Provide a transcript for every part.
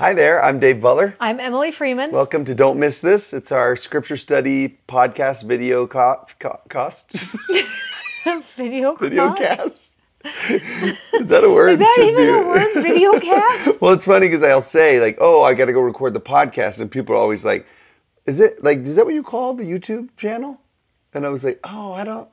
Hi there, I'm Dave Butler. I'm Emily Freeman. Welcome to Don't Miss This. It's our scripture study podcast video co- co- cost. video video cast? Is that a word? Is that Should even be- a word? Video cast? well, it's funny because I'll say like, "Oh, I got to go record the podcast," and people are always like, "Is it like is that what you call the YouTube channel?" And I was like, "Oh, I don't,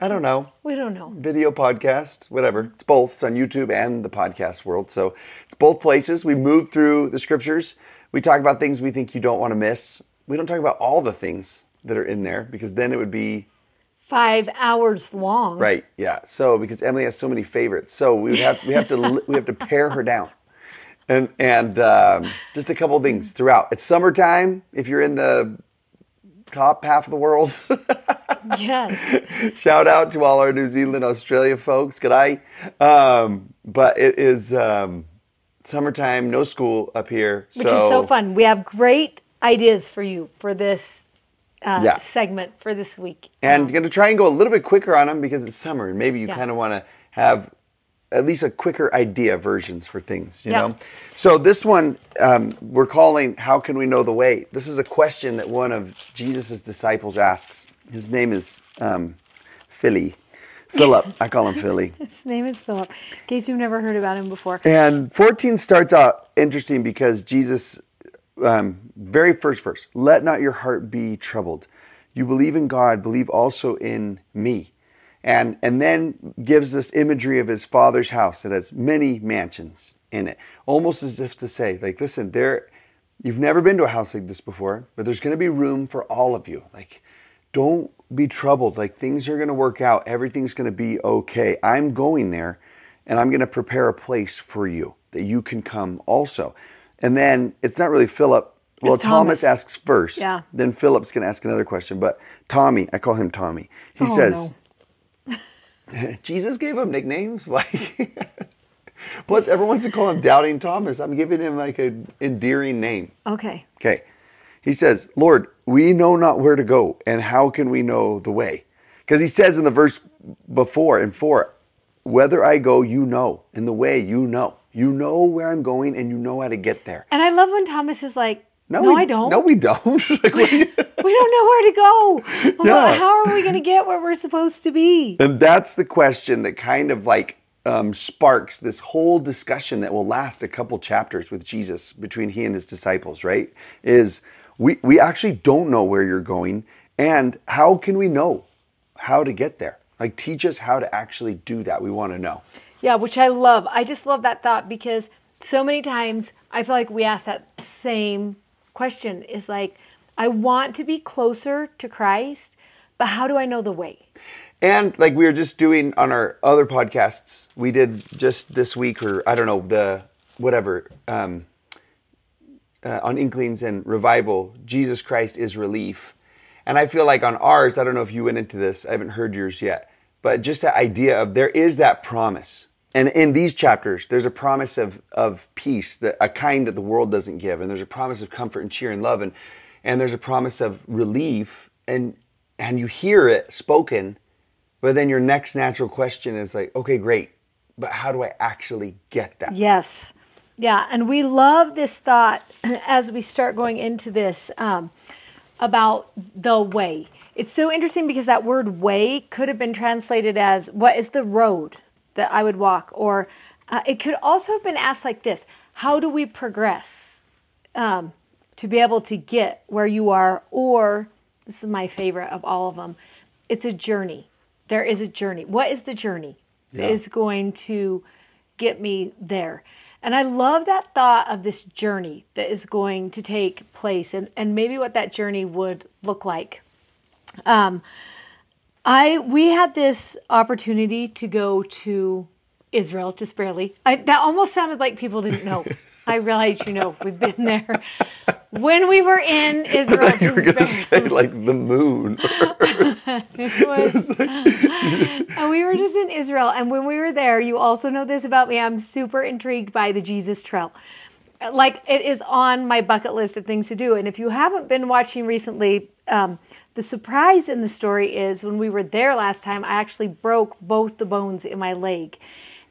I don't know." We don't know. video podcast, whatever. It's both. It's on YouTube and the podcast world. So both places. We move through the scriptures. We talk about things we think you don't want to miss. We don't talk about all the things that are in there because then it would be Five hours long. right. Yeah. So because Emily has so many favorites, so we would have we have to we have to pare her down. And and um, just a couple things throughout. It's summertime. If you're in the top half of the world, Yes. Shout out to all our New Zealand, Australia folks. Good eye. Um, but it is um, summertime, no school up here. Which is so fun. We have great ideas for you for this uh, Yeah. segment for this week. And going to try and go a little bit quicker on them because it's summer and maybe you Yeah. kind of want to have at least a quicker idea versions for things, you Yeah. know? So this one um, we're calling How Can We Know the Way? This is a question that one of Jesus' disciples asks. His name is um, Philly. Philip. I call him Philly. His name is Philip. In case you've never heard about him before. And 14 starts out interesting because Jesus, um, very first verse, let not your heart be troubled. You believe in God, believe also in me. And, and then gives this imagery of his father's house that has many mansions in it, almost as if to say, like, listen, there, you've never been to a house like this before, but there's going to be room for all of you. Like, don't be troubled. Like, things are going to work out. Everything's going to be okay. I'm going there and I'm going to prepare a place for you that you can come also. And then it's not really Philip. Well, Thomas. Thomas. asks first. Yeah. Then Philip's going to ask another question. But Tommy, I call him Tommy. He Oh, says, Jesus gave him nicknames. Why? Plus, everyone wants to call him Doubting Thomas. I'm giving him like an endearing name. Okay. Okay. He says, Lord, we know not where to go, and how can we know the way? Because he says in the verse before, in four, whether I go, you know, and the way, you know. You know where I'm going, and you know how to get there. And I love when Thomas is like, no, we, I don't. No, we don't. Like, you- we don't know where to go. Well, Yeah. How are we going to get where we're supposed to be? and that's the question that kind of like um, sparks this whole discussion that will last a couple chapters with Jesus between he and his disciples, right? Is we, we actually don't know where you're going, and how can we know how to get there? Like, teach us how to actually do that. We want to know. Yeah, which I love. I just love that thought because so many times I feel like we ask that same question is like, I want to be closer to Christ, but how do I know the way? And like we were just doing on our other podcasts, we did just this week, or I don't know, the whatever, um, uh, on Inklings and Revival, Jesus Christ is relief. And I feel like on ours, I don't know if you went into this, I haven't heard yours yet, but just the idea of there is that promise. And in these chapters, there's a promise of, of peace, that, a kind that the world doesn't give. And there's a promise of comfort and cheer and love. And, and there's a promise of relief. And, and you hear it spoken, but then your next natural question is like, okay, great, but how do I actually get that? Yes. Yeah. And we love this thought as we start going into this um, about the way. It's so interesting because that word way could have been translated as what is the road that I would walk? Or uh, it could also have been asked like this How do we progress um, to be able to get where you are? Or this is my favorite of all of them it's a journey. There is a journey. What is the journey that Yeah. is going to get me there? And I love that thought of this journey that is going to take place and, and maybe what that journey would look like. Um, I we had this opportunity to go to Israel just barely. I, that almost sounded like people didn't know. I realize you know we've been there. when we were in Israel, you were going to say like the moon. It was. and we were just in Israel. And when we were there, you also know this about me. I'm super intrigued by the Jesus Trail. Like it is on my bucket list of things to do. And if you haven't been watching recently, um, the surprise in the story is when we were there last time, I actually broke both the bones in my leg.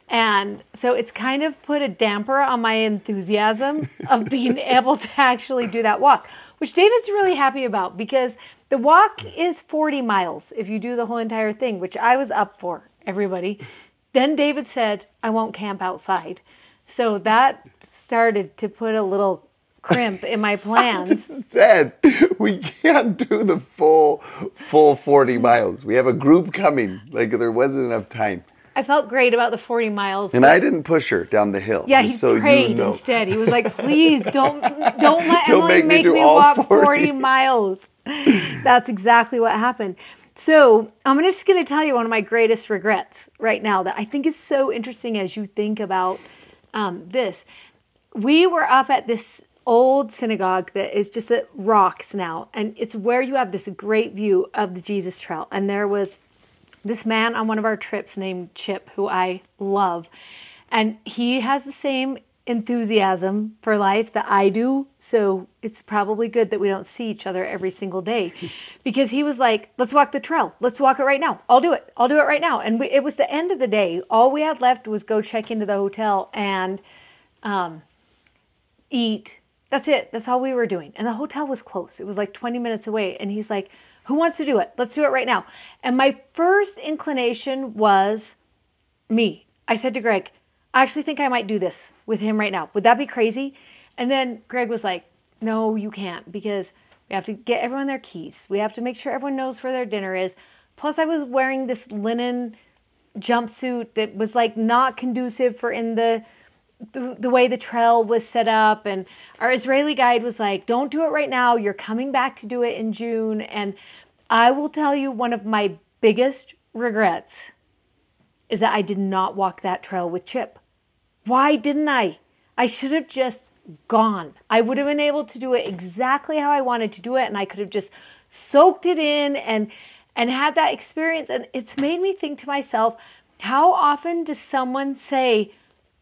And so it's kind of put a damper on my enthusiasm of being able to actually do that walk, which David's really happy about because the walk is 40 miles if you do the whole entire thing, which I was up for, everybody. Then David said, I won't camp outside. So that started to put a little crimp in my plans. Said we can't do the full full 40 miles. We have a group coming. Like there wasn't enough time. I felt great about the 40 miles. And I didn't push her down the hill. Yeah, he so prayed you know. instead. He was like, "Please don't, don't let Don't Emily make make, me me, walk 40. 40 miles." That's exactly what happened. So I'm just going to tell you one of my greatest regrets right now that I think is so interesting as you think about um, this. We were up at this old synagogue that is just at rocks now, and it's where you have this great view of the Jesus Trail. And there was this man on one of our trips named Chip, who I love. And he has the same enthusiasm for life that I do. So it's probably good that we don't see each other every single day because he was like, let's walk the trail. Let's walk it right now. I'll do it. I'll do it right now. And we, it was the end of the day. All we had left was go check into the hotel and um, eat. That's it. That's all we were doing. And the hotel was close. It was like 20 minutes away. And he's like, who wants to do it? Let's do it right now. And my first inclination was me. I said to Greg, I actually think I might do this with him right now. Would that be crazy? And then Greg was like, No, you can't because we have to get everyone their keys. We have to make sure everyone knows where their dinner is. Plus, I was wearing this linen jumpsuit that was like not conducive for in the the, the way the trail was set up and our israeli guide was like don't do it right now. You're coming back to do it in june. And i will tell you one of my biggest regrets is that i did not walk that trail with chip. Why didn't i? I should have just gone. I would have been able to do it exactly how i wanted to do it and i could have just soaked it in and and had that experience. And it's made me think to myself how often does someone say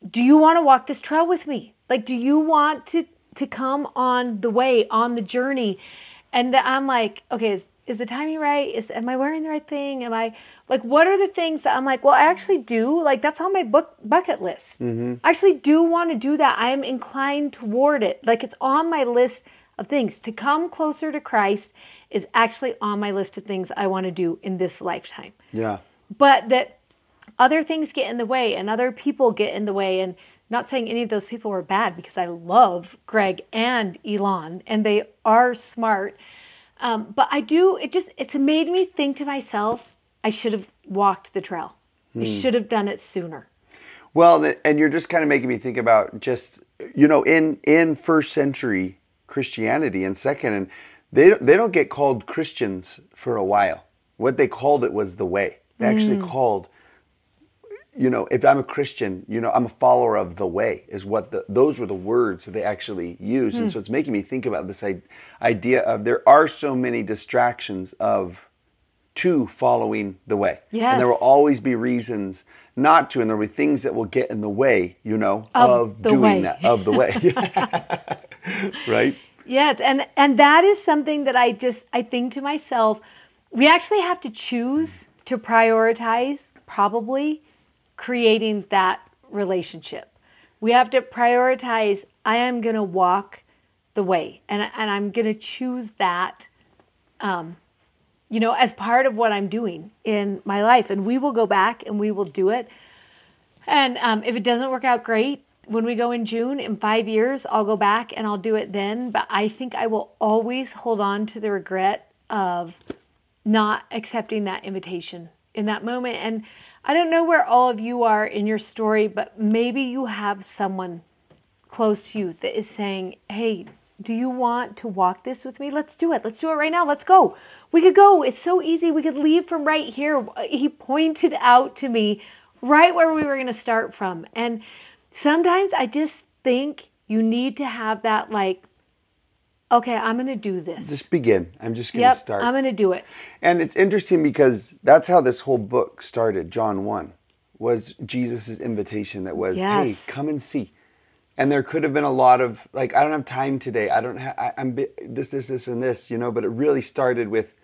do you want to walk this trail with me? Like, do you want to to come on the way, on the journey? And I'm like, okay, is, is the timing right? Is am I wearing the right thing? Am I like, what are the things that I'm like? Well, I actually do. Like, that's on my book bucket list. Mm-hmm. I actually do want to do that. I'm inclined toward it. Like, it's on my list of things to come closer to Christ is actually on my list of things I want to do in this lifetime Yeah. but that other things get in the way and other people get in the way. And not saying any of those people were bad because i love greg and elon and they are smart. Um, but i do it just it's made me think to myself i should have walked the trail. I should have done it sooner. Well, and you're just kind of making me think about just you know in in first century Christianity and second, and they don't, they don't get called Christians for a while. What they called it was the way. They actually called, you know, if I'm a Christian, you know, I'm a follower of the way. Is what the those were the words that they actually used, and hmm. so it's making me think about this idea of there are so many distractions of to following the way. Yes. And there will always be reasons not to, and there will be things that will get in the way, you know, Of of, doing way. that, of the way. right? Yes, and and that is something that I just I think to myself, we actually have to choose to prioritize probably creating that relationship. We have to prioritize I am going to walk the way and and I'm going to choose that um you know as part of what I'm doing in my life and we will go back and we will do it. And um, if it doesn't work out great when we go in June, in five years, I'll go back and I'll do it then. But I think I will always hold on to the regret of not accepting that invitation in that moment. And I don't know where all of you are in your story, but maybe you have someone close to you that is saying, Hey, do you want to walk this with me? Let's do it. Let's do it right now. Let's go. We could go. It's so easy. We could leave from right here. He pointed out to me right where we were going to start from. And sometimes I just think you need to have that like okay, I'm going to do this. Just begin. I'm just going yep, to start. I'm going to do it. And it's interesting because that's how this whole book started. John 1 was Jesus' invitation that was, Yes. hey, come and see. And there could have been a lot of, like, I don't have time today. I don't have, I, I'm bi- this, this, this, and this, you know, but it really started with,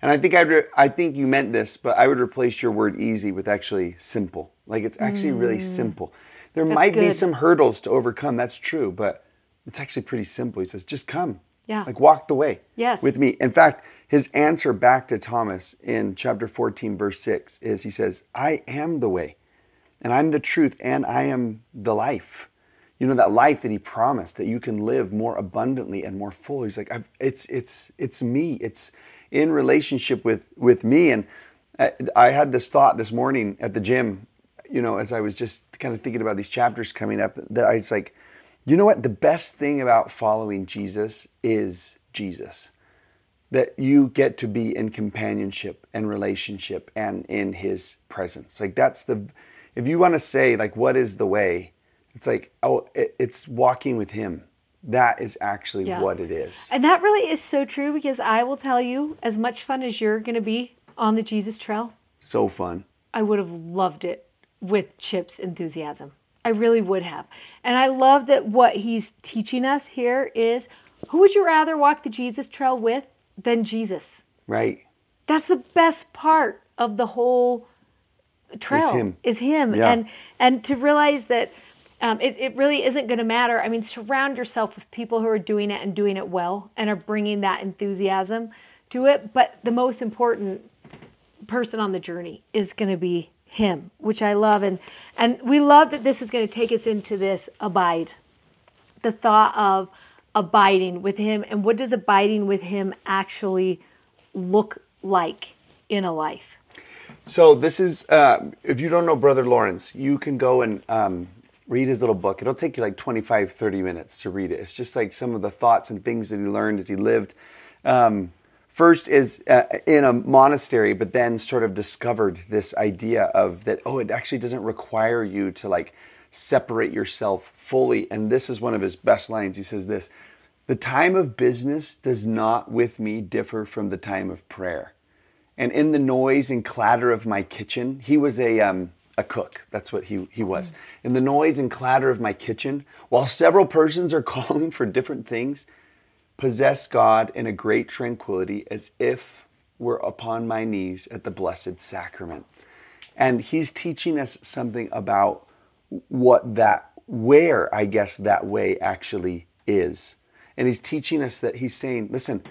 and I think I'd, re- I think you meant this, but I would replace your word easy with actually simple. Like, it's actually really simple. There might be Mm. some hurdles to overcome. That's true, but it's actually pretty simple. He says, just come. Yeah. Like, walk the way Yes. with me. In fact, his answer back to Thomas in chapter 14, verse 6 is he says, I am the way, and I'm the truth, and I am the life. You know, that life that he promised that you can live more abundantly and more full. He's like, I've, it's, it's, it's me. It's in relationship with, with me. And I, I had this thought this morning at the gym, you know, as I was just kind of thinking about these chapters coming up, that I was like, you know what? The best thing about following Jesus is Jesus that you get to be in companionship and relationship and in his presence like that's the if you want to say like what is the way it's like oh it, it's walking with him that is actually Yeah. what it is And that really is so true because I will tell you, as much fun as you're going to be on the Jesus Trail, so fun I would have loved it with Chip's enthusiasm. I really would have. And I love that what he's teaching us here is who would you rather walk the Jesus Trail with than Jesus? right That's the best part of the whole trail is him. is him. Yeah. and and to realize that um, it, it really isn't going to matter i mean surround yourself with people who are doing it and doing it well and are bringing that enthusiasm to it but the most important person on the journey is going to be him which i love and and we love that this is going to take us into this abide the thought of abiding with him and what does abiding with him actually look like in a life So this is, uh, if you don't know Brother Lawrence, you can go and um, read his little book. It'll take you like 25, 30 minutes to read it. It's just like some of the thoughts and things that he learned as he lived. Um, first is uh, in a monastery, but then sort of discovered this idea of that, oh, it actually doesn't require you to like separate yourself fully. And this is one of his best lines. He says this, the time of business does not with me differ from the time of prayer and in the noise and clatter of my kitchen, he was a um, a cook. That's what he he was. In the noise and clatter of my kitchen, while several persons are calling for different things, possess God in a great tranquility, as if were upon my knees at the blessed sacrament. And he's teaching us something about what that where I guess that way actually is. And he's teaching us that he's saying, listen,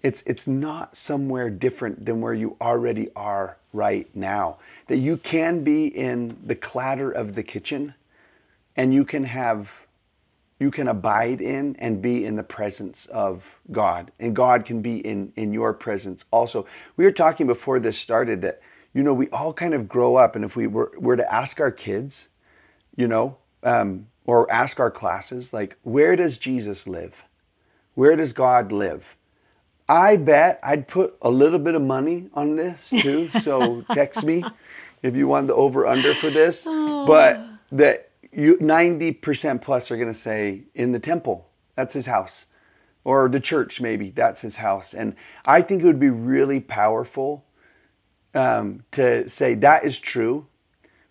it's it's not somewhere different than where you already are right now. That you can be in the clatter of the kitchen and you can have you can abide in and be in the presence of God. And God can be in, in your presence also. We were talking before this started that, you know, we all kind of grow up, and if we were, were to ask our kids, you know, um, or ask our classes, like, where does Jesus live? Where does God live? I bet I'd put a little bit of money on this too. So text me if you want the over under for this. But that you 90% plus are going to say in the temple, that's his house. Or the church, maybe that's his house. And I think it would be really powerful um, to say that is true.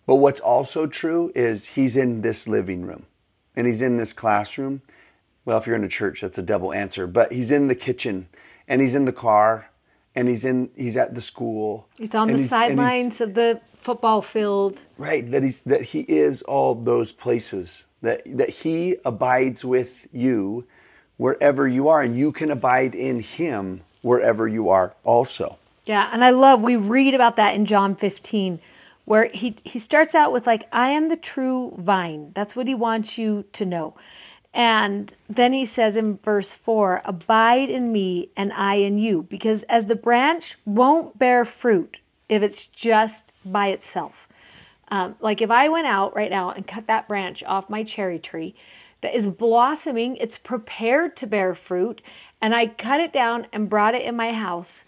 But what's also true is he's in this living room and he's in this classroom. Well, if you're in a church, that's a double answer. But he's in the kitchen and he's in the car and he's in he's at the school. he's on the he's- and he's- sidelines of the football field Right, that he's that he is all those places. That that he abides with you wherever you are, and you can abide in him wherever you are also. Yeah, and I love we read about that in John 15 where he he starts out with like I am the true vine. That's what he wants you to know. And then he says in verse 4, abide in me and I in you because as the branch won't bear fruit if it's just by itself. Um, like if I went out right now and cut that branch off my cherry tree that is blossoming, it's prepared to bear fruit, and I cut it down and brought it in my house,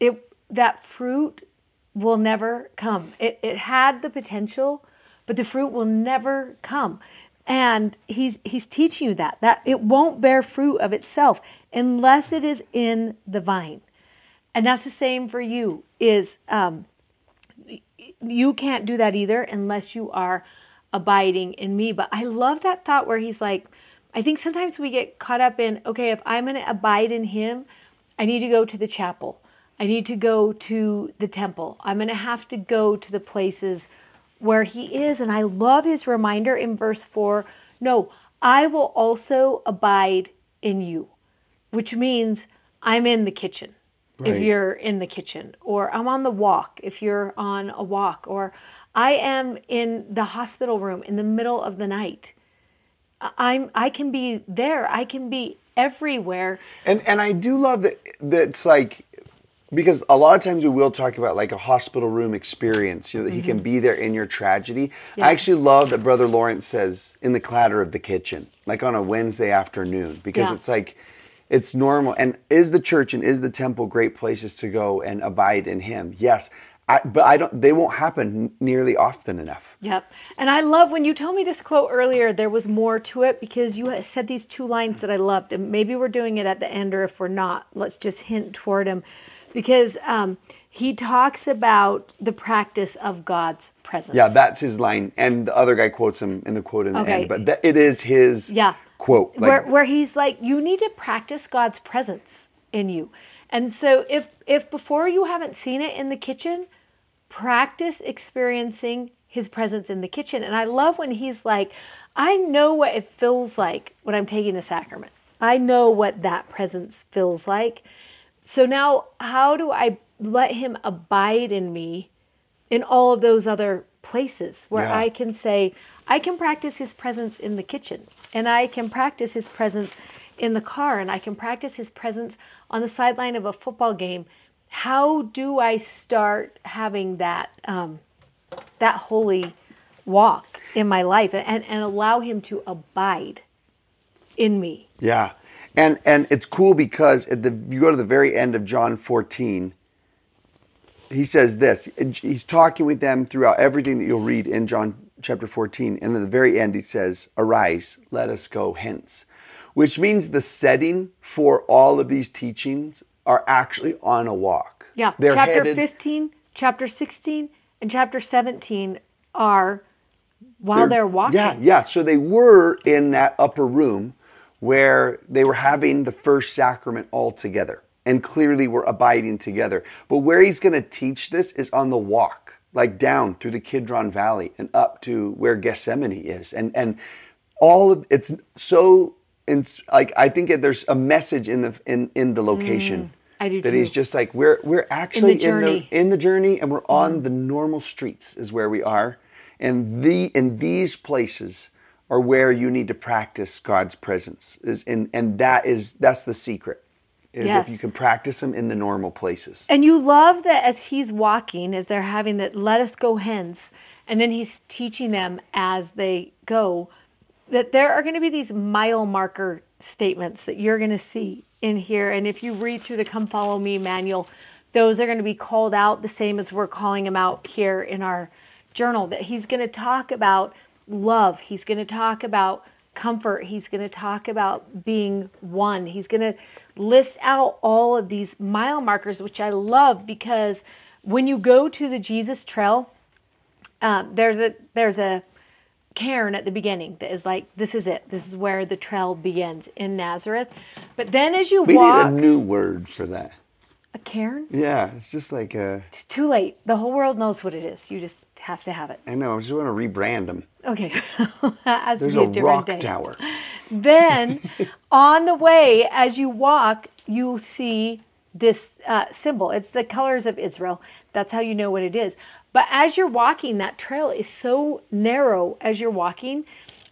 it that fruit will never come. It, it had the potential, but the fruit will never come. And he's he's teaching you that that it won't bear fruit of itself unless it is in the vine. And that's the same for you is um, you can't do that either unless you are abiding in me. But I love that thought where he's like, I think sometimes we get caught up in, okay, if I'm going to abide in him, I need to go to the chapel. I need to go to the temple. I'm going to have to go to the places where he is. And I love his reminder in verse 4 no, I will also abide in you, which means I'm in the kitchen if you're in the kitchen, or I'm on the walk if you're on a walk, or I am in the hospital room in the middle of the night. I- I'm I can be there. I can be everywhere. And and I do love that that's like because a lot of times we will talk about like a hospital room experience, you know, that he can mm-hmm. be there in your tragedy. Yeah. I actually love that Brother Lawrence says in the clatter of the kitchen, like on a Wednesday afternoon, because Yeah. it's like it's normal. And is the church and is the temple great places to go and abide in him? Yes. I, but I don't they won't happen nearly often enough. Yep. And I love when you told me this quote earlier, there was more to it because you said these two lines that I loved. And maybe we're doing it at the end, or if we're not, let's just hint toward him. Because um, he talks about the practice of God's presence. Yeah, that's his line. And the other guy quotes him in the quote in the Okay. end. But that, it is his yeah. Quote. Like, where, where he's like, you need to practice God's presence in you. And so if if before you haven't seen it in the kitchen, practice experiencing his presence in the kitchen. And I love when he's like, I know what it feels like when I'm taking the sacrament. I know what that presence feels like. So now how do I let him abide in me in all of those other places where Yeah. I can say, I can practice his presence in the kitchen and I can practice his presence in the car and I can practice his presence on the sideline of a football game. How do I start having that um, that holy walk in my life and, and allow him to abide in me? Yeah. And and it's cool because the you go to the very end of John 14, he says this. He's talking with them throughout everything that you'll read in John chapter 14. And at the very end, he says, Arise, let us go hence. Which means the setting for all of these teachings are actually on a walk. Yeah. They're chapter headed- 15, chapter 16, and chapter 17 are while they're, walking. Yeah, yeah. So they were in that upper room where they were having the first sacrament all together and clearly were abiding together. But where he's going to teach this is on the walk, like down through the Kidron Valley and up to where Gethsemane is. And and all of it's so it's like I think that there's a message in the in in the location. Mm, I do that he's just like we're we're actually in the, journey. in the journey and we're on the normal streets is where we are and the in these places are where you need to practice god's presence is in and that is that's the secret is Yes. if you can practice them in the normal places And you love that as he's walking, as they're having that, let us go hence, and then he's teaching them as they go, that there are going to be these mile marker statements that you're going to see in here. And if you read through the Come Follow Me manual, those are going to be called out the same as we're calling them out here in our journal. That he's going to talk about love, he's going to talk about comfort. He's going to talk about being one. He's going to list out all of these mile markers, which I love because when you go to the Jesus Trail, um, there's a there's a cairn at the beginning that is like this is it. This is where the trail begins in Nazareth. But then as you we walk, need a new word for that a cairn. yeah it's just like a It's too late. The whole world knows what it is. You just have to have it. i know i just want to rebrand them Okay, has there's to be a a different rock day. tower. Then on the way as you walk you see this uh, symbol. It's the colors of israel. That's how you know what it is. But as you're walking that trail is so narrow as you're walking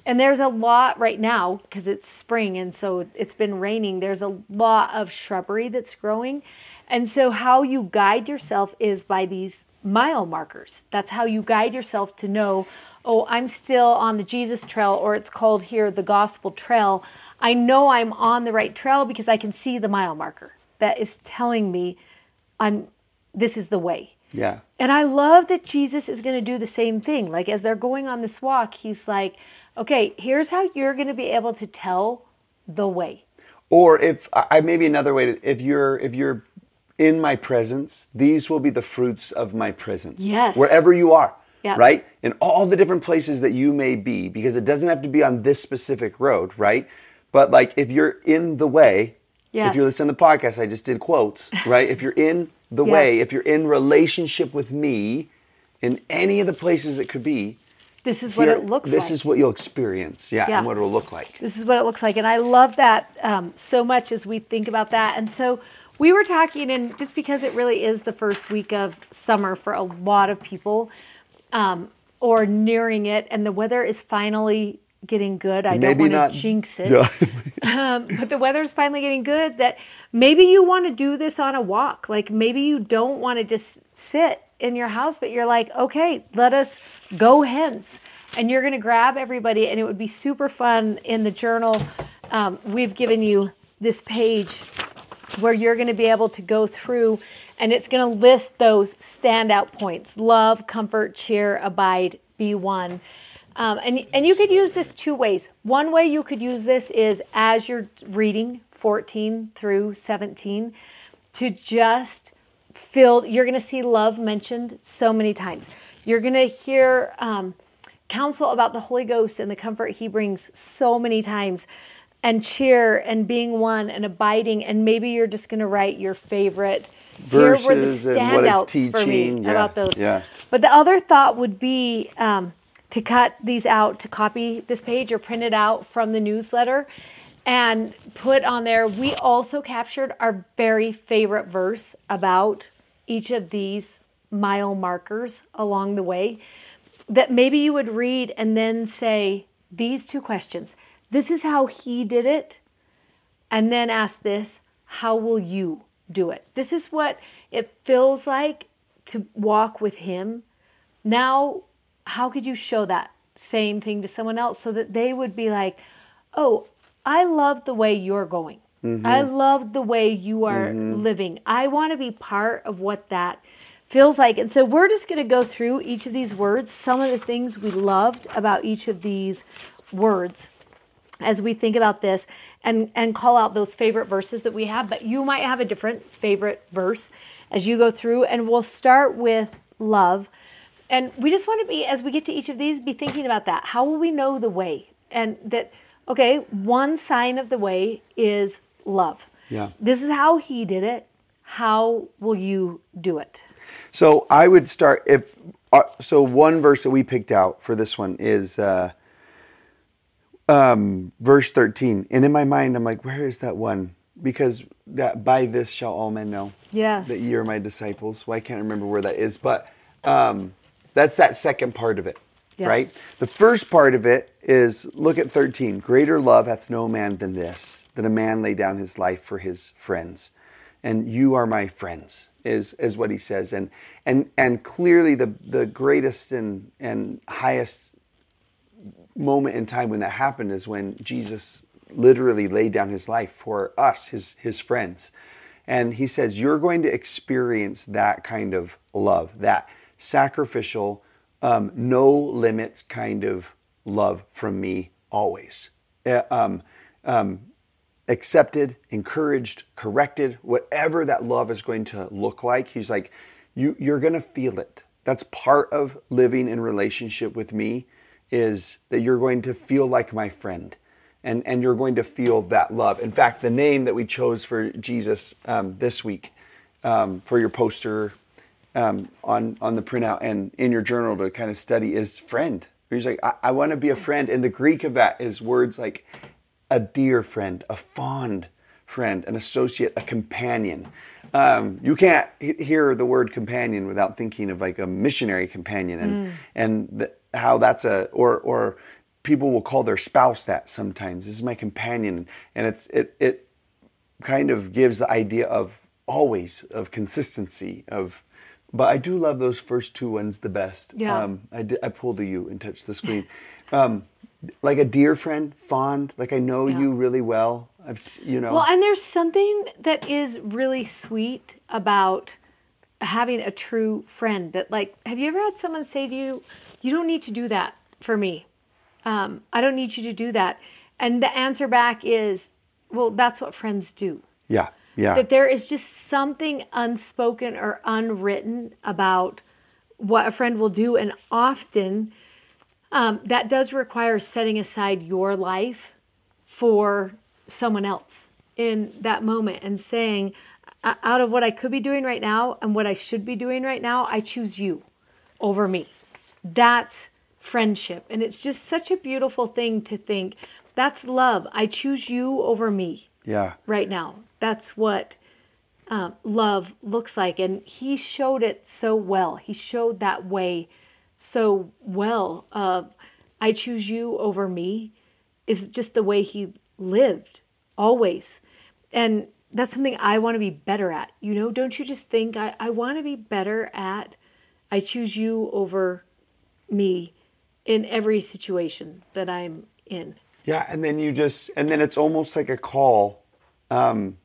and there's a lot right now because it's spring and so it's been raining there's a lot of shrubbery that's growing. And so how you guide yourself is by these mile markers that's how you guide yourself to know oh, I'm still on the Jesus trail, or it's called here the gospel trail, I know I'm on the right trail because I can see the mile marker that is telling me I'm this is the way. Yeah. And I love that Jesus is going to do the same thing. Like as they're going on this walk, he's like, okay, here's how you're going to be able to tell the way. Or if I maybe another way to, if you're if you're in my presence, these will be the fruits of my presence. Yes. Wherever you are. Yeah. Right? In all the different places that you may be, because it doesn't have to be on this specific road, right? But like if you're in the way, Yes. if you listen to the podcast, I just did quotes, right? if you're in the way, if you're in relationship with me in any of the places it could be, This is what here- it looks this like. This is what you'll experience. Yeah, Yeah. and what it'll look like. This is what it looks like. And I love that um, so much as we think about that. And so we were talking, and just because it really is the first week of summer for a lot of people, um, or nearing it, and the weather is finally getting good. I don't want to jinx it. Yeah. um, but the weather is finally getting good that maybe you want to do this on a walk. Like maybe you don't want to just sit in your house, but you're like, okay, let us go hence. And you're going to grab everybody, and it would be super fun in the journal. Um, we've given you this page where you're going to be able to go through and it's going to list those standout points love, comfort, cheer, abide, be one. Um, and, and you could use this two ways. One way you could use this is as you're reading 14 through 17 to just fill, you're going to see love mentioned so many times. You're going to hear um, counsel about the Holy Ghost and the comfort he brings so many times and cheer and being one and abiding and maybe you're just going to write your favorite here were the Verses and what it's standouts for me teaching. Yeah, about those yeah. but the other thought would be um, to cut these out to copy this page or print it out from the newsletter and put on there we also captured our very favorite verse about each of these mile markers along the way that maybe you would read and then say these two questions. This is how he did it. And then ask this how will you do it? This is what it feels like to walk with him. Now, how could you show that same thing to someone else so that they would be like, oh, I love the way you're going. Mm-hmm. I love the way you are mm-hmm. living. I want to be part of what that feels like. And so we're just going to go through each of these words, some of the things we loved about each of these words as we think about this and and call out those favorite verses that we have but you might have a different favorite verse as you go through. And we'll start with love. And we just want to be as we get to each of these be thinking about that. How will we know the way? And that okay one sign of the way is love. Yeah. this is how he did it. How will you do it? So I would start if uh, so. One verse that we picked out for this one is uh, um, verse thirteen, and in my mind, I'm like, where is that one? Because that by this shall all men know Yes. that ye are my disciples. Well, I can't remember where that is, but um, that's that second part of it, Yeah. right? The first part of it is look at thirteen. Greater love hath no man than this, that a man lay down his life for his friends and you are my friends is is what he says and and and clearly the the greatest and and highest moment in time when that happened is when Jesus literally laid down his life for us his his friends and he says you're going to experience that kind of love that sacrificial um, no limits kind of love from me always Uh, um, um, accepted, encouraged, corrected, whatever that love is going to look like. He's like, you, you're going to feel it. That's part of living in relationship with me is that you're going to feel like my friend and, and you're going to feel that love. In fact, the name that we chose for Jesus um, this week um, for your poster um, on, on the printout and in your journal to kind of study is friend. He's like, I, I want to be a friend. And the Greek of that is words like a dear friend, a fond friend, an associate, a companion. Um, you can't he- hear the word companion without thinking of like a missionary companion and and th- how that's a or or people will call their spouse that sometimes. This is my companion, and it's it it kind of gives the idea of always of consistency of. But I do love those first two ones the best. Yeah. Um, I, did, I pulled to you and touched the screen. Um, like a dear friend, fond, like I know Yeah. you really well. I've, you know. Well, and there's something that is really sweet about having a true friend that like have you ever had someone say to you you don't need to do that for me um, i don't need you to do that and the answer back is well that's what friends do Yeah. Yeah. that there is just something unspoken or unwritten about what a friend will do and often um, that does require setting aside your life for someone else in that moment and saying "O- out of what i could be doing right now and what i should be doing right now i choose you over me that's friendship and it's just such a beautiful thing to think that's love i choose you over me yeah. right now. That's what um, love looks like. And he showed it so well. He showed that way so well. Of I choose you over me is just the way he lived always. And that's something I want to be better at. You know, don't you just think I, I want to be better at I choose you over me in every situation that I'm in. Yeah, and then you just, and then it's almost like a call, um,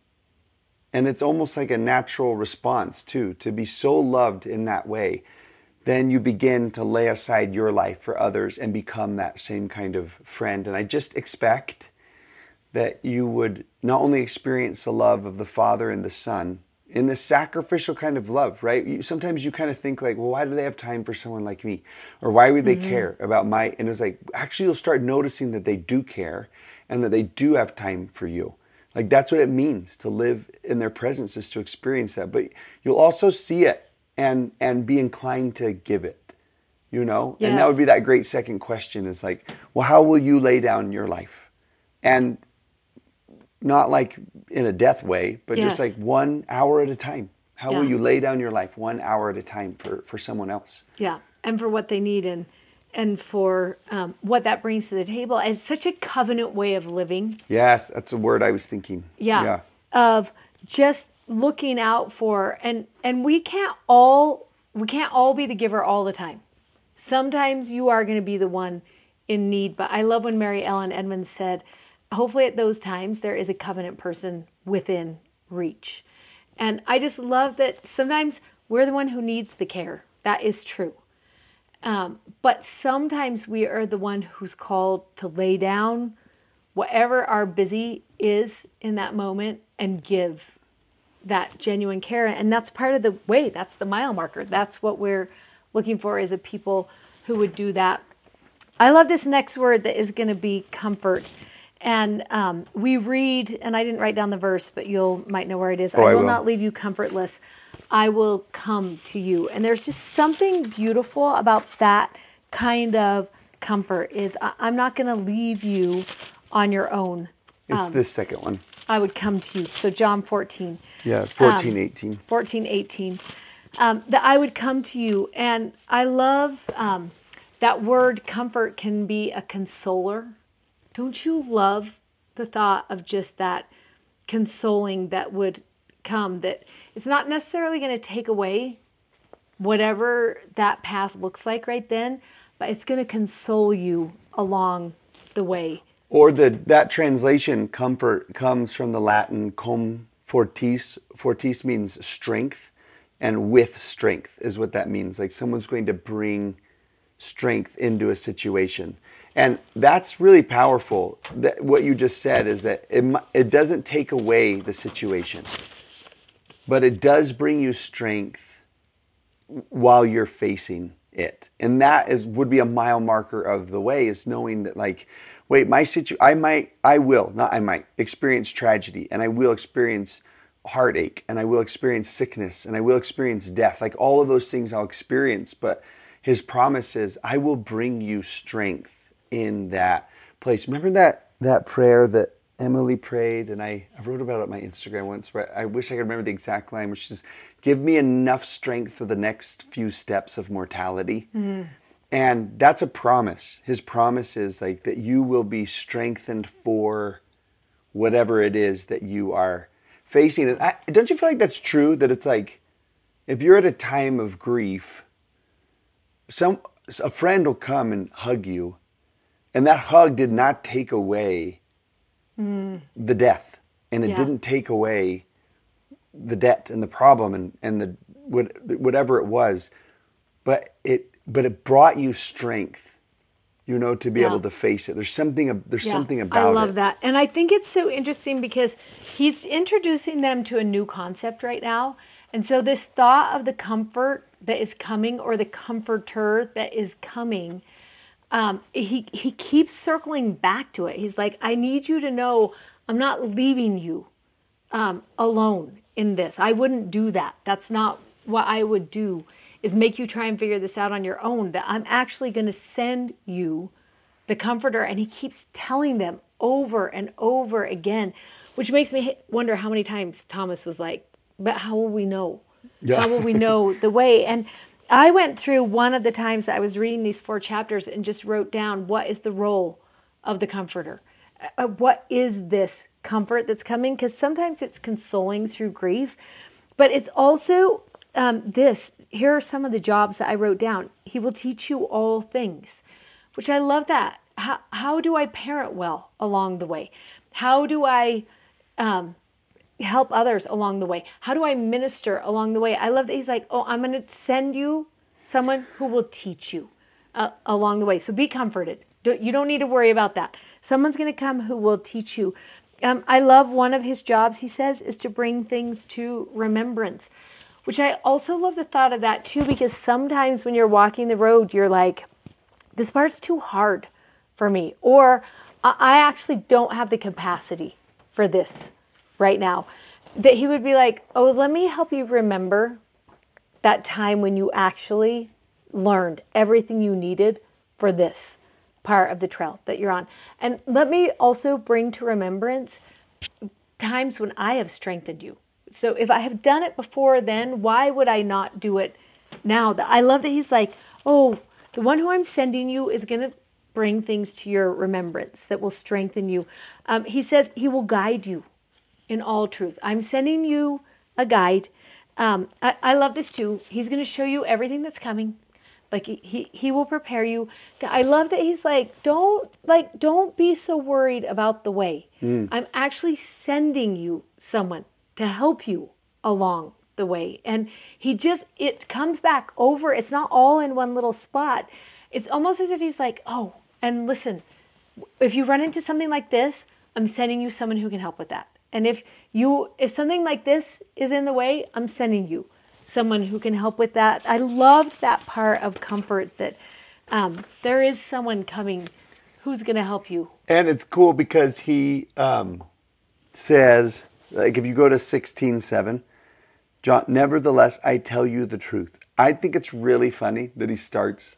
and it's almost like a natural response too. To be so loved in that way, then you begin to lay aside your life for others and become that same kind of friend. And I just expect that you would not only experience the love of the Father and the Son in this sacrificial kind of love, right? You, sometimes you kind of think like, well, why do they have time for someone like me? Or why would they mm-hmm. care about my, and it's like, actually you'll start noticing that they do care and that they do have time for you. Like that's what it means to live in their presence is to experience that. But you'll also see it and, and be inclined to give it, you know? And that would be that great second question is like, well, how will you lay down your life? And not like in a death way, but Yes. just like one hour at a time. How will you lay down your life one hour at a time for, for someone else? Yeah, and for what they need and and for um, what that brings to the table as such a covenant way of living. Yes, that's a word I was thinking. Yeah, of just looking out for and and we can't all we can't all be the giver all the time. Sometimes you are going to be the one in need, but I love when Mary Ellen Edmunds said, hopefully at those times there is a covenant person within reach. And I just love that sometimes we're the one who needs the care. That is true. Um, but sometimes we are the one who's called to lay down whatever our busy is in that moment and give that genuine care. And that's part of the way, that's the mile marker. That's what we're looking for is a people who would do that. I love this next word that is going to be comfort. And um, we read, and I didn't write down the verse, but you'll might know where it is. Oh, I I will not leave you comfortless. I will come to you. And there's just something beautiful about that kind of comfort. Is I- I'm not going to leave you on your own. It's Um, this second one. I would come to you. So John 14. Yeah, 14, 18. 14, 18. Um, that I would come to you. And I love um, that word comfort can be a consoler. Don't you love the thought of just that consoling that would come? That it's not necessarily going to take away whatever that path looks like right then, but it's going to console you along the way. Or the that translation comfort comes from the Latin cum fortis. Fortis means strength, and with strength is what that means. Like someone's going to bring strength into a situation, and that's really powerful. That what you just said is that it it doesn't take away the situation, but it does bring you strength while you're facing it and that is would be a mile marker of the way is knowing that like wait my situ i might i will not i might experience tragedy and i will experience heartache and i will experience sickness and i will experience death like all of those things i'll experience but his promise is i will bring you strength in that place remember that that prayer that Emily prayed, and I, I wrote about it on my Instagram once. But I wish I could remember the exact line, which is, "Give me enough strength for the next few steps of mortality." Mm-hmm. And that's a promise. His promise is like that you will be strengthened for whatever it is that you are facing. And I, don't you feel like that's true? That it's like if you're at a time of grief, some a friend will come and hug you, and that hug did not take away mm. the death and it Yeah. didn't take away the debt and the problem and, and the what, whatever it was, but it but it brought you strength. You know, to be Yeah. able to face it. There's something. There's Yeah, something about I love it. that. And I think it's so interesting because he's introducing them to a new concept right now. And so this thought of the comfort that is coming or the comforter that is coming, um, he he keeps circling back to it. He's like, I need you to know I'm not leaving you um, alone in this. I wouldn't do that. That's not what I would do. Is make you try and figure this out on your own. That I'm actually going to send you the comforter and he keeps telling them over and over again which makes me wonder how many times thomas was like but how will we know Yeah. how will we know the way and i went through one of the times that i was reading these four chapters and just wrote down what is the role of the comforter Uh, what is this comfort that's coming because sometimes it's consoling through grief but it's also um, this here are some of the jobs that i wrote down he will teach you all things which I love that. How, how do I parent well along the way? How do I um, help others along the way? How do I minister along the way? I love that he's like, oh, I'm going to send you someone who will teach you uh, along the way. So be comforted. Don't, you don't need to worry about that. Someone's going to come who will teach you. Um, I love one of his jobs, he says, is to bring things to remembrance, which I also love the thought of that too, because sometimes when you're walking the road, you're like, this part's too hard for me, or I I actually don't have the capacity for this right now. That he would be like, Oh, let me help you remember that time when you actually learned everything you needed for this part of the trail that you're on. And let me also bring to remembrance times when I have strengthened you. So if I have done it before then, why would I not do it now? I love that he's like, "Oh, the one who I'm sending you is going to bring things to your remembrance that will strengthen you." Um, he says he will guide you in all truth. I'm sending you a guide. Um, I, I love this too. He's going to show you everything that's coming. Like he, he he will prepare you. I love that he's like, don't like don't be so worried about the way. I'm actually sending you someone to help you along the way. And he just it comes back over. It's not all in one little spot. It's almost as if he's like, oh, and listen, if you run into something like this, I'm sending you someone who can help with that. And if you if something like this is in the way, I'm sending you someone who can help with that. I loved that part of comfort that um, there is someone coming who's going to help you. And it's cool because he um, says, like, if you go to sixteen seven, John, nevertheless, I tell you the truth. I think it's really funny that he starts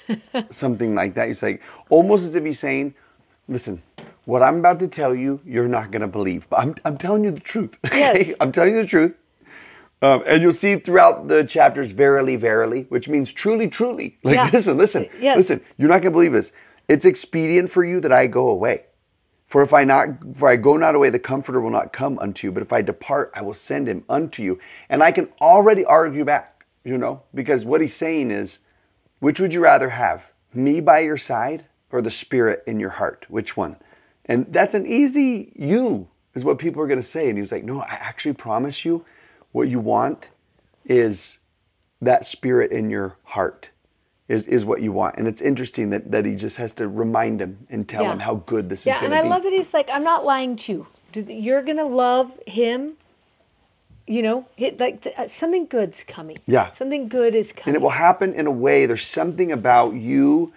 something like that. He's like, almost as if he's saying, listen, what I'm about to tell you, you're not going to believe, but I'm, I'm telling you the truth. okay? Yes. I'm telling you the truth. Um, and you'll see throughout the chapters, verily, verily, which means truly, truly. Like, Yeah. listen, listen, Yes. listen. You're not going to believe this. It's expedient for you that I go away. For if I not, for I go not away, the Comforter will not come unto you. But if I depart, I will send him unto you. And I can already argue back, you know, because what he's saying is, which would you rather have, me by your side or the Spirit in your heart? Which one? And that's an easy you is what people are going to say. And he was like, no, I actually promise you, what you want is that Spirit in your heart is, is what you want. And it's interesting that, that he just has to remind him and tell Yeah. him how good this Yeah, is going and I love that he's like, I'm not lying to you. You're going to love him. You know, like uh, something good's coming. Yeah. Something good is coming. and it will happen in a way there's something about you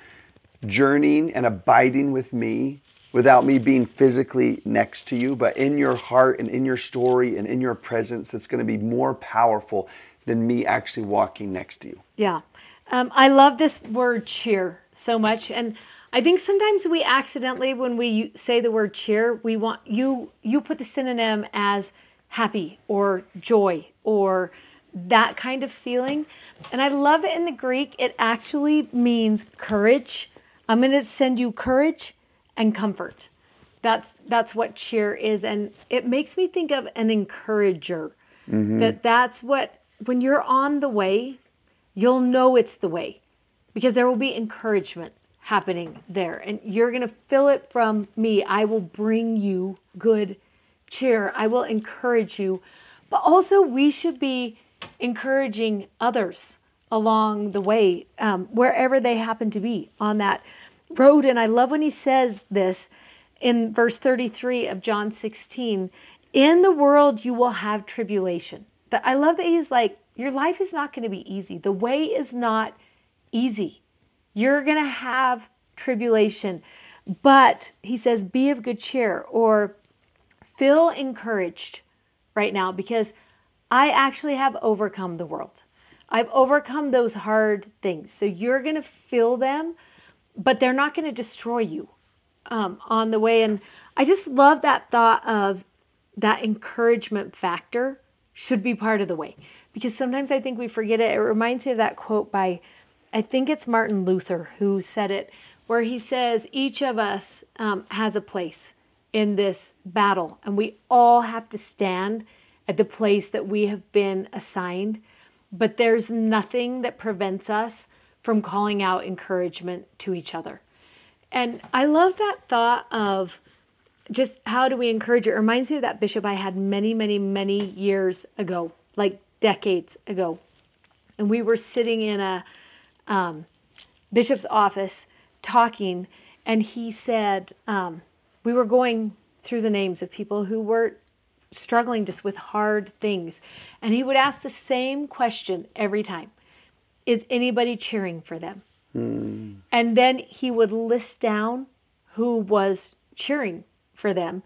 journeying and abiding with me without me being physically next to you but in your heart and in your story and in your presence that's going to be more powerful than me actually walking next to you Yeah. Um, I love this word cheer so much. And I think sometimes we accidentally, when we say the word cheer, we want you, you put the synonym as happy or joy or that kind of feeling. And I love that in the Greek, it actually means courage. I'm going to send you courage and comfort. That's that's what cheer is, and it makes me think of an encourager. That that's what when you're on the way, you'll know it's the way because there will be encouragement happening there, and you're gonna feel it from me. I will bring you good cheer. I will encourage you, but also we should be encouraging others along the way, um, wherever they happen to be on that road. And I love when he says this in verse 33 of John 16 In the world you will have tribulation. I love that he's like, Your life is not going to be easy. The way is not easy. You're going to have tribulation. But he says, Be of good cheer or feel encouraged right now because I actually have overcome the world. I've overcome those hard things. So you're going to feel them, but they're not going to destroy you um, on the way. And I just love that thought of that encouragement factor should be part of the way because sometimes I think we forget it. It reminds me of that quote by, I think it's Martin Luther who said it, where he says, Each of us um, has a place in this battle, and we all have to stand at the place that we have been assigned. But there's nothing that prevents us from calling out encouragement to each other. And I love that thought of just how do we encourage it? it reminds me of that bishop I had many, many, many years ago, like decades ago. And we were sitting in a um, bishop's office talking, and he said, um, we were going through the names of people who were struggling just with hard things. And he would ask the same question every time Is anybody cheering for them? Mm. And then he would list down who was cheering for them.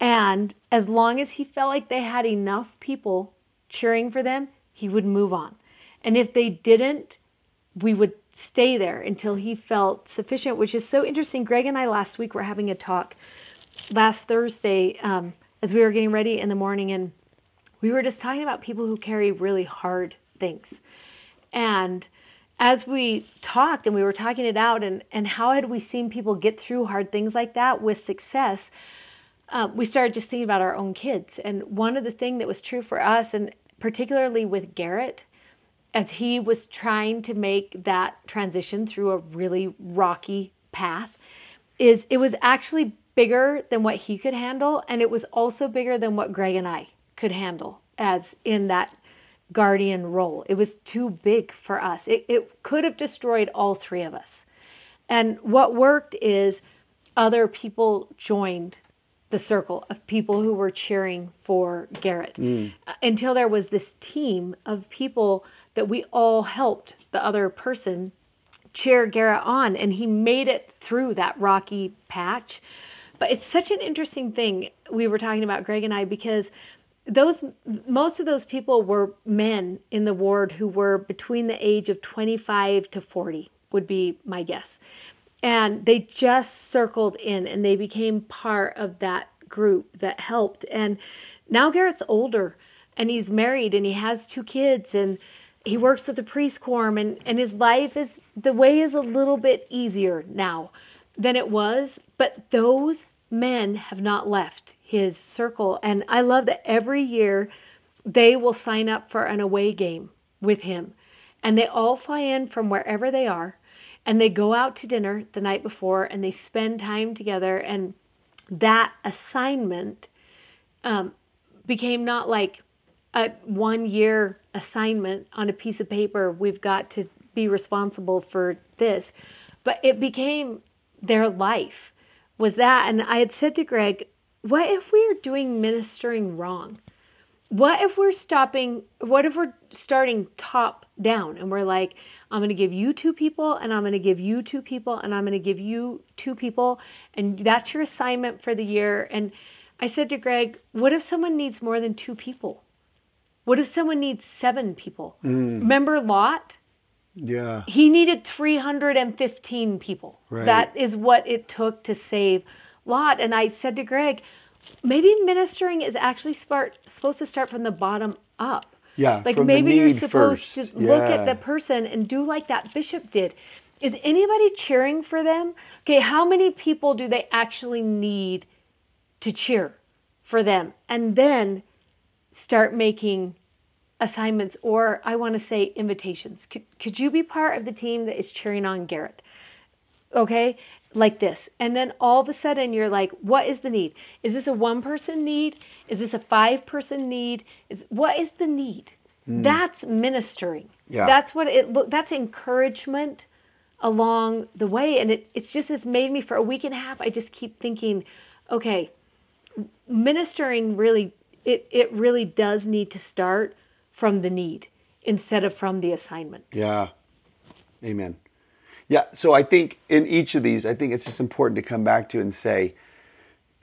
And as long as he felt like they had enough people cheering for them, he would move on. And if they didn't, we would stay there until he felt sufficient, which is so interesting. Greg and I last week were having a talk last Thursday um, as we were getting ready in the morning, and we were just talking about people who carry really hard things. And as we talked and we were talking it out, and, and how had we seen people get through hard things like that with success, uh, we started just thinking about our own kids. And one of the things that was true for us, and particularly with Garrett, as he was trying to make that transition through a really rocky path, is it was actually bigger than what he could handle. And it was also bigger than what Greg and I could handle as in that guardian role. It was too big for us. It, it could have destroyed all three of us. And what worked is other people joined the circle of people who were cheering for Garrett mm. until there was this team of people that we all helped the other person cheer Garrett on, and he made it through that rocky patch. But it's such an interesting thing we were talking about, Greg and I, because those most of those people were men in the ward who were between the age of 25 to 40 would be my guess. And they just circled in and they became part of that group that helped. And now garrett's older and he's married and he has two kids and he works at the priest corps and, and his life is the way is a little bit easier now than it was but those men have not left his circle. And I love that every year they will sign up for an away game with him. And they all fly in from wherever they are and they go out to dinner the night before and they spend time together. And that assignment um, became not like a one year assignment on a piece of paper. We've got to be responsible for this, but it became their life was that. And I had said to Greg, what if we are doing ministering wrong? What if we're stopping? What if we're starting top down and we're like, I'm going to give you two people, and I'm going to give you two people, and I'm going to give you two people, and that's your assignment for the year. And I said to Greg, what if someone needs more than two people? What if someone needs seven people? Mm. Remember Lot? Yeah. He needed 315 people. Right. That is what it took to save Lot. And I said to Greg, maybe ministering is actually start, supposed to start from the bottom up. Yeah. Like maybe you're supposed first. to yeah. look at the person and do like that bishop did. Is anybody cheering for them? Okay, how many people do they actually need to cheer for them? And then start making assignments or I want to say invitations. Could, could you be part of the team that is cheering on Garrett? Okay, like this. And then all of a sudden you're like, what is the need? Is this a one person need? Is this a five person need? Is what is the need? Hmm. That's ministering. Yeah. That's what it look. That's encouragement along the way, and it it's just it's made me for a week and a half. I just keep thinking, okay, ministering really it it really does need to start from the need instead of from the assignment. Yeah. Amen. Yeah. So I think in each of these, I think it's just important to come back to and say,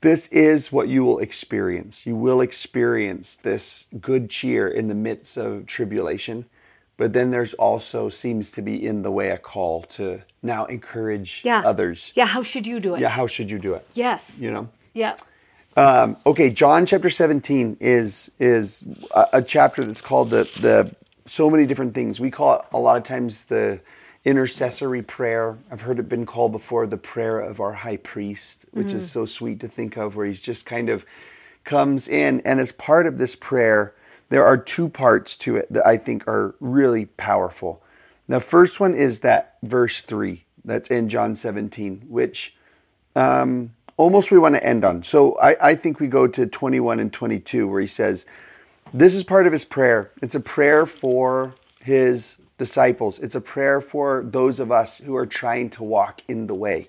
this is what you will experience. You will experience this good cheer in the midst of tribulation. But then there's also seems to be in the way a call to now encourage Yeah. others. Yeah. How should you do it? Yeah, how should you do it? Yes. You know? Yeah. Um, okay, John chapter 17 is is a, a chapter that's called the the so many different things. We call it a lot of times the intercessory prayer. I've heard it been called before the prayer of our high priest, which is so sweet to think of, where he's just kind of comes in, and as part of this prayer, there are two parts to it that I think are really powerful. The first one is that verse three that's in John 17, which um, almost we want to end on. So I, I think we go to 21 and 22 where he says, This is part of his prayer. It's a prayer for his disciples, it's a prayer for those of us who are trying to walk in the way.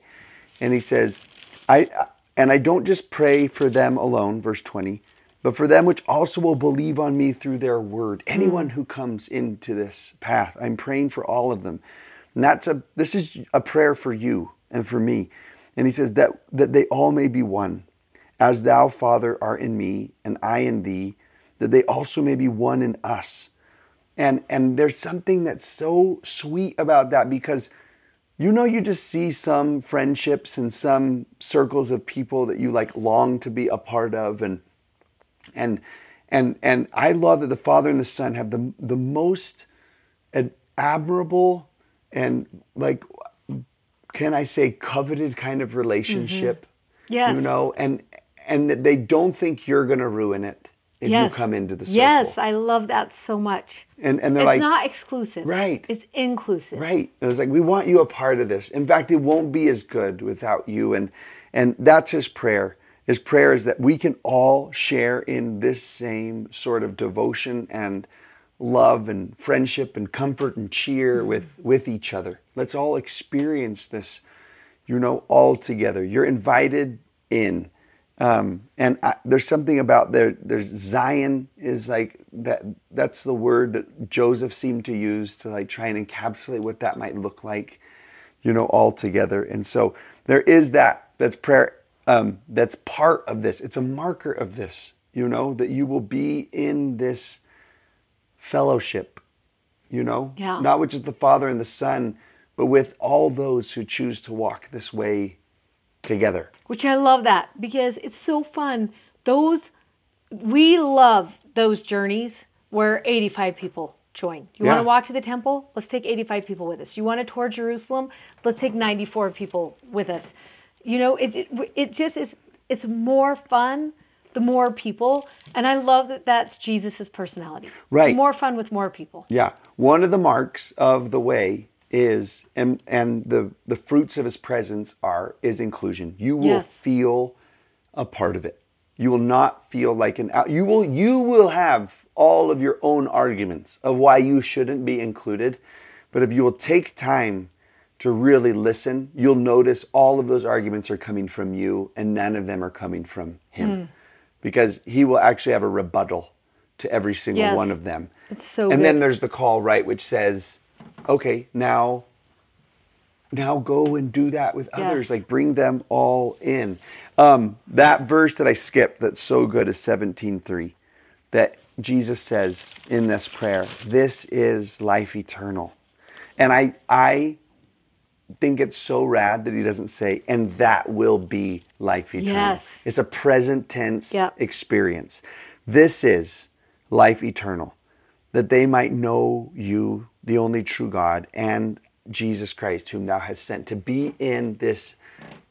And he says, I and I don't just pray for them alone, verse 20, but for them which also will believe on me through their word. Mm. Anyone who comes into this path, I'm praying for all of them. And that's a this is a prayer for you and for me. And he says that that they all may be one, as thou, Father, art in me, and I in thee, that they also may be one in us. And and there's something that's so sweet about that because you know you just see some friendships and some circles of people that you like long to be a part of and and and and I love that the Father and the Son have the the most ad- admirable and like can I say coveted kind of mm-hmm. relationship. Yes. You know, and and that they don't think you're going to ruin it if yes. you come into the circle. Yes, I love that so much. And and they're like it's like not exclusive. Right. It's inclusive. Right. And it's like we want you a part of this. In fact, it won't be as good without you. And and that's his prayer. His prayer is that we can all share in this same sort of devotion and love and friendship and comfort and cheer mm-hmm. with with each other. Let's all experience this, you know, all together. You're invited in. Um, and I, there's something about there. There's Zion is like that. That's the word that Joseph seemed to use to like try and encapsulate what that might look like, you know, all together. And so there is that. That's prayer. Um, that's part of this. It's a marker of this. You know that you will be in this fellowship. You know, Yeah. not with just the Father and the Son, but with all those who choose to walk this way together. Which I love that because it's so fun. Those we love those journeys where 85 people join. You want to walk to the temple? Let's take 85 people with us. You want to tour Jerusalem? Let's take 94 people with us. You know, it it, it just is it's more fun the more people and I love that that's Jesus's personality. Right. It's more fun with more people. Yeah. One of the marks of the way is and and the the fruits of his presence are is inclusion. You will Yes. feel a part of it. You will not feel like an out you will you will have all of your own arguments of why you shouldn't be included. But if you will take time to really listen, you'll notice all of those arguments are coming from you and none of them are coming from him. Hmm. Because he will actually have a rebuttal to every single Yes. one of them. It's so And then there's the call, right, which says, okay, now now go and do that with others. Yes. Like bring them all in. Um, that verse that I skipped that's so good is 17.3. That Jesus says in this prayer, this is life eternal. And I I think it's so rad that he doesn't say, and that will be life eternal. Yes. It's a present tense Yep. experience. This is life eternal, that they might know you, the only true God, and Jesus Christ, whom thou hast sent, to be in this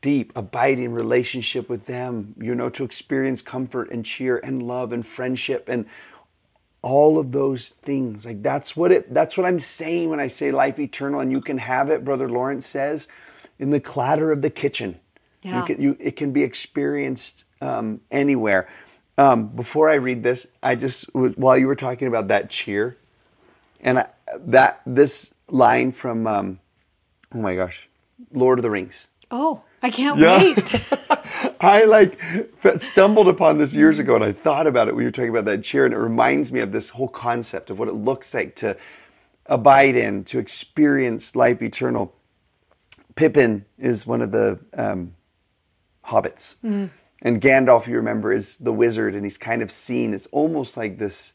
deep, abiding relationship with them, you know, to experience comfort and cheer and love and friendship and all of those things. Like that's what it that's what i'm saying when i say life eternal and you can have it brother lawrence says in the clatter of the kitchen. Yeah. you can you it can be experienced um, anywhere. Um, before i read this i just while you were talking about that cheer And I, that this line from um, oh my gosh, Lord of the Rings. Oh, I can't Yeah. wait. I like stumbled upon this years ago and I thought about it when you were talking about that chair and it reminds me of this whole concept of what it looks like to abide in, to experience life eternal. Pippin is one of the um, hobbits. And Gandalf, you remember, is the wizard and he's kind of seen as almost like this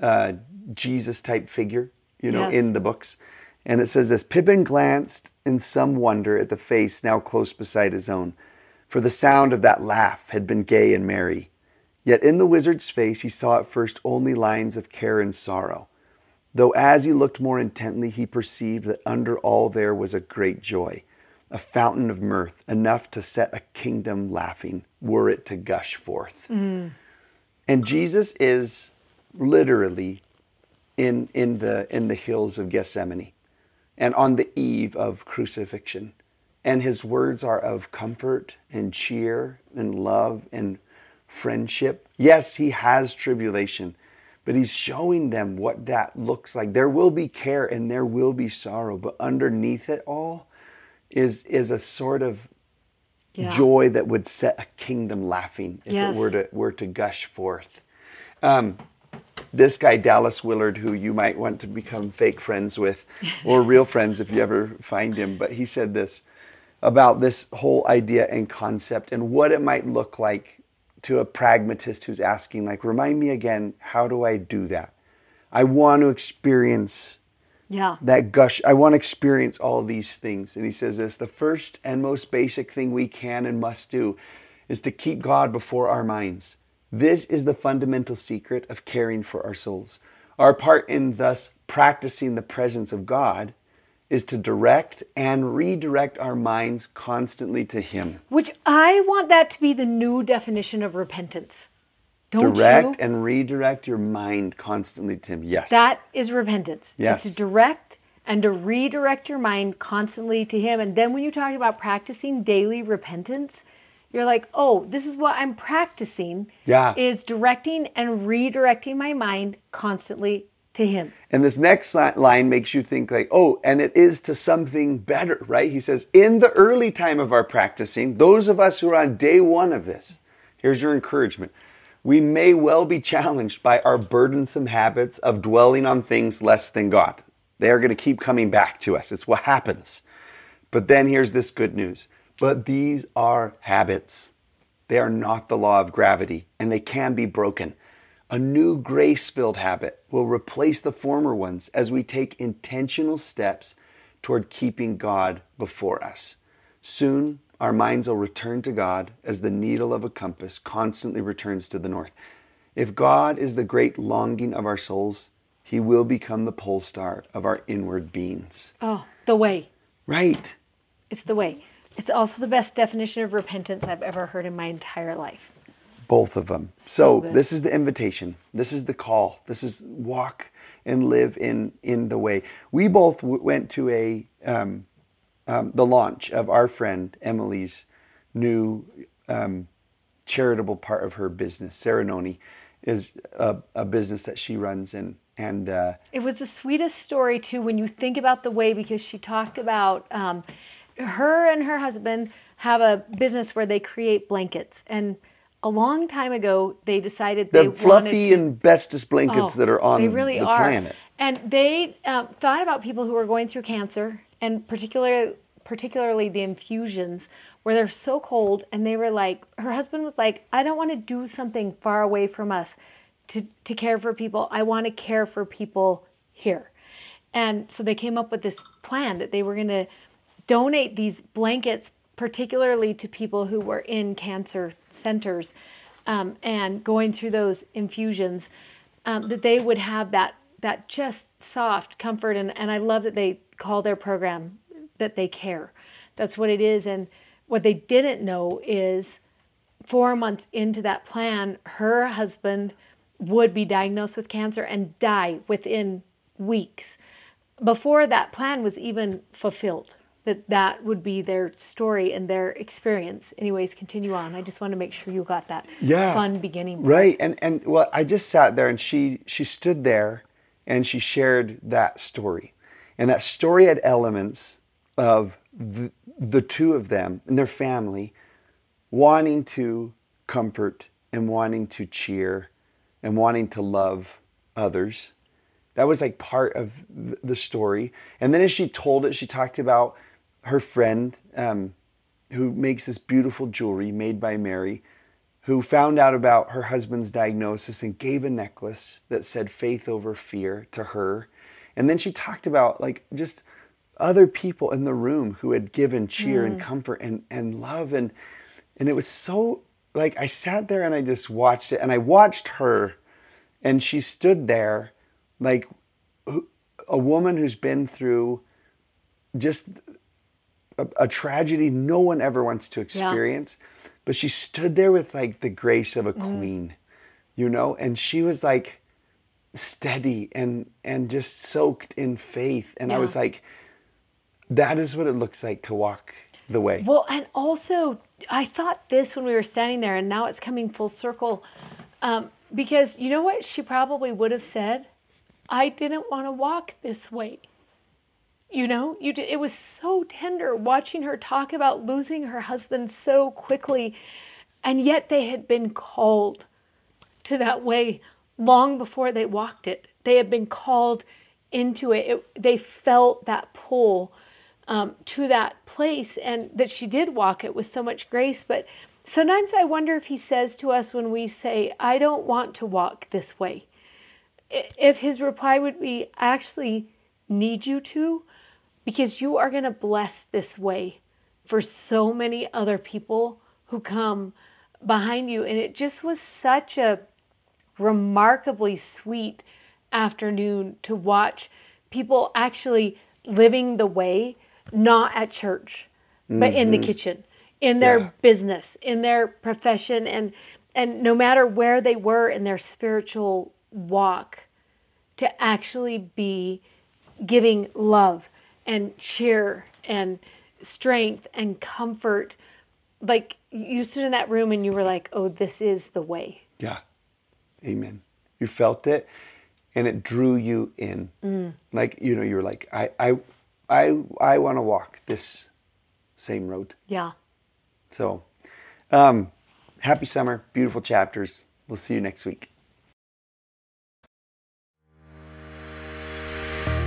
uh, Jesus type figure, you know, Yes. in the books. And it says this Pippin glanced in some wonder at the face now close beside his own, for the sound of that laugh had been gay and merry. Yet in the wizard's face he saw at first only lines of care and sorrow, though as he looked more intently he perceived that under all there was a great joy, a fountain of mirth, enough to set a kingdom laughing, were it to gush forth. Mm. And Jesus is literally in, in, the, in the hills of Gethsemane and on the eve of crucifixion. And his words are of comfort and cheer and love and friendship. Yes, he has tribulation, but he's showing them what that looks like. There will be care and there will be sorrow, but underneath it all is, is a sort of Yeah. joy that would set a kingdom laughing if Yes. it were to, were to gush forth. Um, this guy Dallas Willard, who you might want to become fake friends with, or real friends if you ever find him, but he said this about this whole idea and concept and what it might look like to a pragmatist who's asking, like, remind me again, how do I do that? I want to experience Yeah. that gush. I want to experience all these things. And he says this the first and most basic thing we can and must do is to keep God before our minds. This is the fundamental secret of caring for our souls. Our part in thus practicing the presence of God is to direct and redirect our minds constantly to Him. Which I want that to be the new definition of repentance. Don't direct you? and redirect your mind constantly to Him. Yes. That is repentance. Yes. Is to direct and to redirect your mind constantly to Him. And then when you talk about practicing daily repentance, you're like, oh, this is what I'm practicing. Yeah. Is directing and redirecting my mind constantly to Him. And this next line makes you think like, oh, and it is to something better, right? He says, in the early time of our practicing, those of us who are on day one of this, here's your encouragement. We may well be challenged by our burdensome habits of dwelling on things less than God. They are going to keep coming back to us. It's what happens. But then here's this good news. But these are habits. They are not the law of gravity, and they can be broken. A new grace filled habit will replace the former ones as we take intentional steps toward keeping God before us. Soon, our minds will return to God as the needle of a compass constantly returns to the north. If God is the great longing of our souls, He will become the pole star of our inward beings. Oh, the way. Right. It's the way. It's also the best definition of repentance I've ever heard in my entire life. Both of them. So, good. this is the invitation. This is the call. This is walk and live in in the way. We both w- went to a um, um, the launch of our friend Emily's new um, charitable part of her business. Saranoni is a, a business that she runs and and uh, It was the sweetest story too when you think about the way because she talked about um, her and her husband have a business where they create blankets and a long time ago they decided the they wanted fluffy to, and bestest blankets Oh, that are on they really the are. planet. And they um, thought about people who were going through cancer, and particular, particularly the infusions, where they're so cold. And they were like, her husband was like, I don't want to do something far away from us to, to care for people. I want to care for people here. And so they came up with this plan that they were going to donate these blankets, particularly to people who were in cancer centers um, and going through those infusions, um, that they would have that that just soft comfort. And, and I love that they call their program that they care. That's what it is. And what they didn't know is four months into that plan, her husband would be diagnosed with cancer and die within weeks before that plan was even fulfilled. That that would be their story and their experience. Anyways, continue on. I just want to make sure you got that yeah fun beginning. right and and well i just sat there and she she stood there and she shared that story. And that story had elements of the, the two of them and their family wanting to comfort and wanting to cheer and wanting to love others. That was like part of the story. And then as she told it, she talked about her friend um, who makes this beautiful jewelry made by Mary, who found out about her husband's diagnosis and gave a necklace that said faith over fear to her. And then she talked about like just other people in the room who had given cheer mm. and comfort and, and love and and it was so like I sat there and I just watched it and I watched her and she stood there like a woman who's been through just a, a tragedy no one ever wants to experience yeah. but she stood there with like the grace of a mm. queen mm. you know and she was like steady and and just soaked in faith and yeah. i was like that is what it looks like to walk the way well and also i thought this when we were standing there and now it's coming full circle um, because you know what she probably would have said i didn't want to walk this way you know you did, it was so tender watching her talk about losing her husband so quickly and yet they had been called to that way long before they walked it. They had been called into it, it they felt that pull um, to that place and that she did walk it with so much grace. But sometimes i wonder if he says to us when we say i don't want to walk this way if his reply would be actually need you to because you are going to bless this way for so many other people who come behind you. And it just was such a remarkably sweet afternoon to watch people actually living the way, not at church, mm-hmm. but in the mm-hmm. kitchen, in their yeah. business, in their profession, and and no matter where they were in their spiritual walk, to actually be giving love and cheer and strength and comfort. Like you stood in that room and you were like, oh, this is the way. Yeah. Amen. You felt it and it drew you in. Mm. Like, you know, you were like, I, I, I, I want to walk this same road. Yeah. So, um, happy summer, beautiful chapters. We'll see you next week.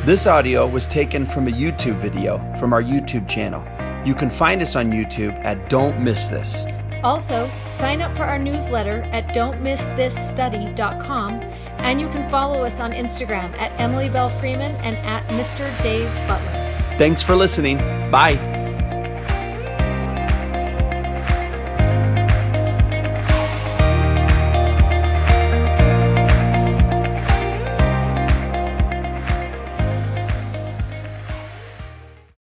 This audio was taken from a YouTube video from our YouTube channel. You can find us on YouTube at Don't Miss This. Also, sign up for our newsletter at don'tmissthisstudy.com and you can follow us on Instagram at Emily Belle Freeman and at Mr. Dave Butler. Thanks for listening. Bye.